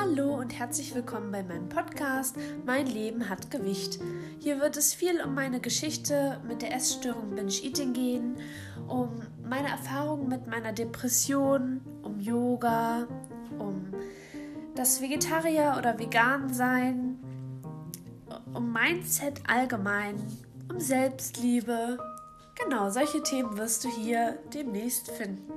Hallo und herzlich willkommen bei meinem Podcast Mein Leben hat Gewicht. Hier wird es viel um meine Geschichte mit der Essstörung Binge Eating gehen, um meine Erfahrungen mit meiner Depression, um Yoga, um das Vegetarier oder Vegan sein, um Mindset allgemein, um Selbstliebe. Genau, solche Themen wirst du hier demnächst finden.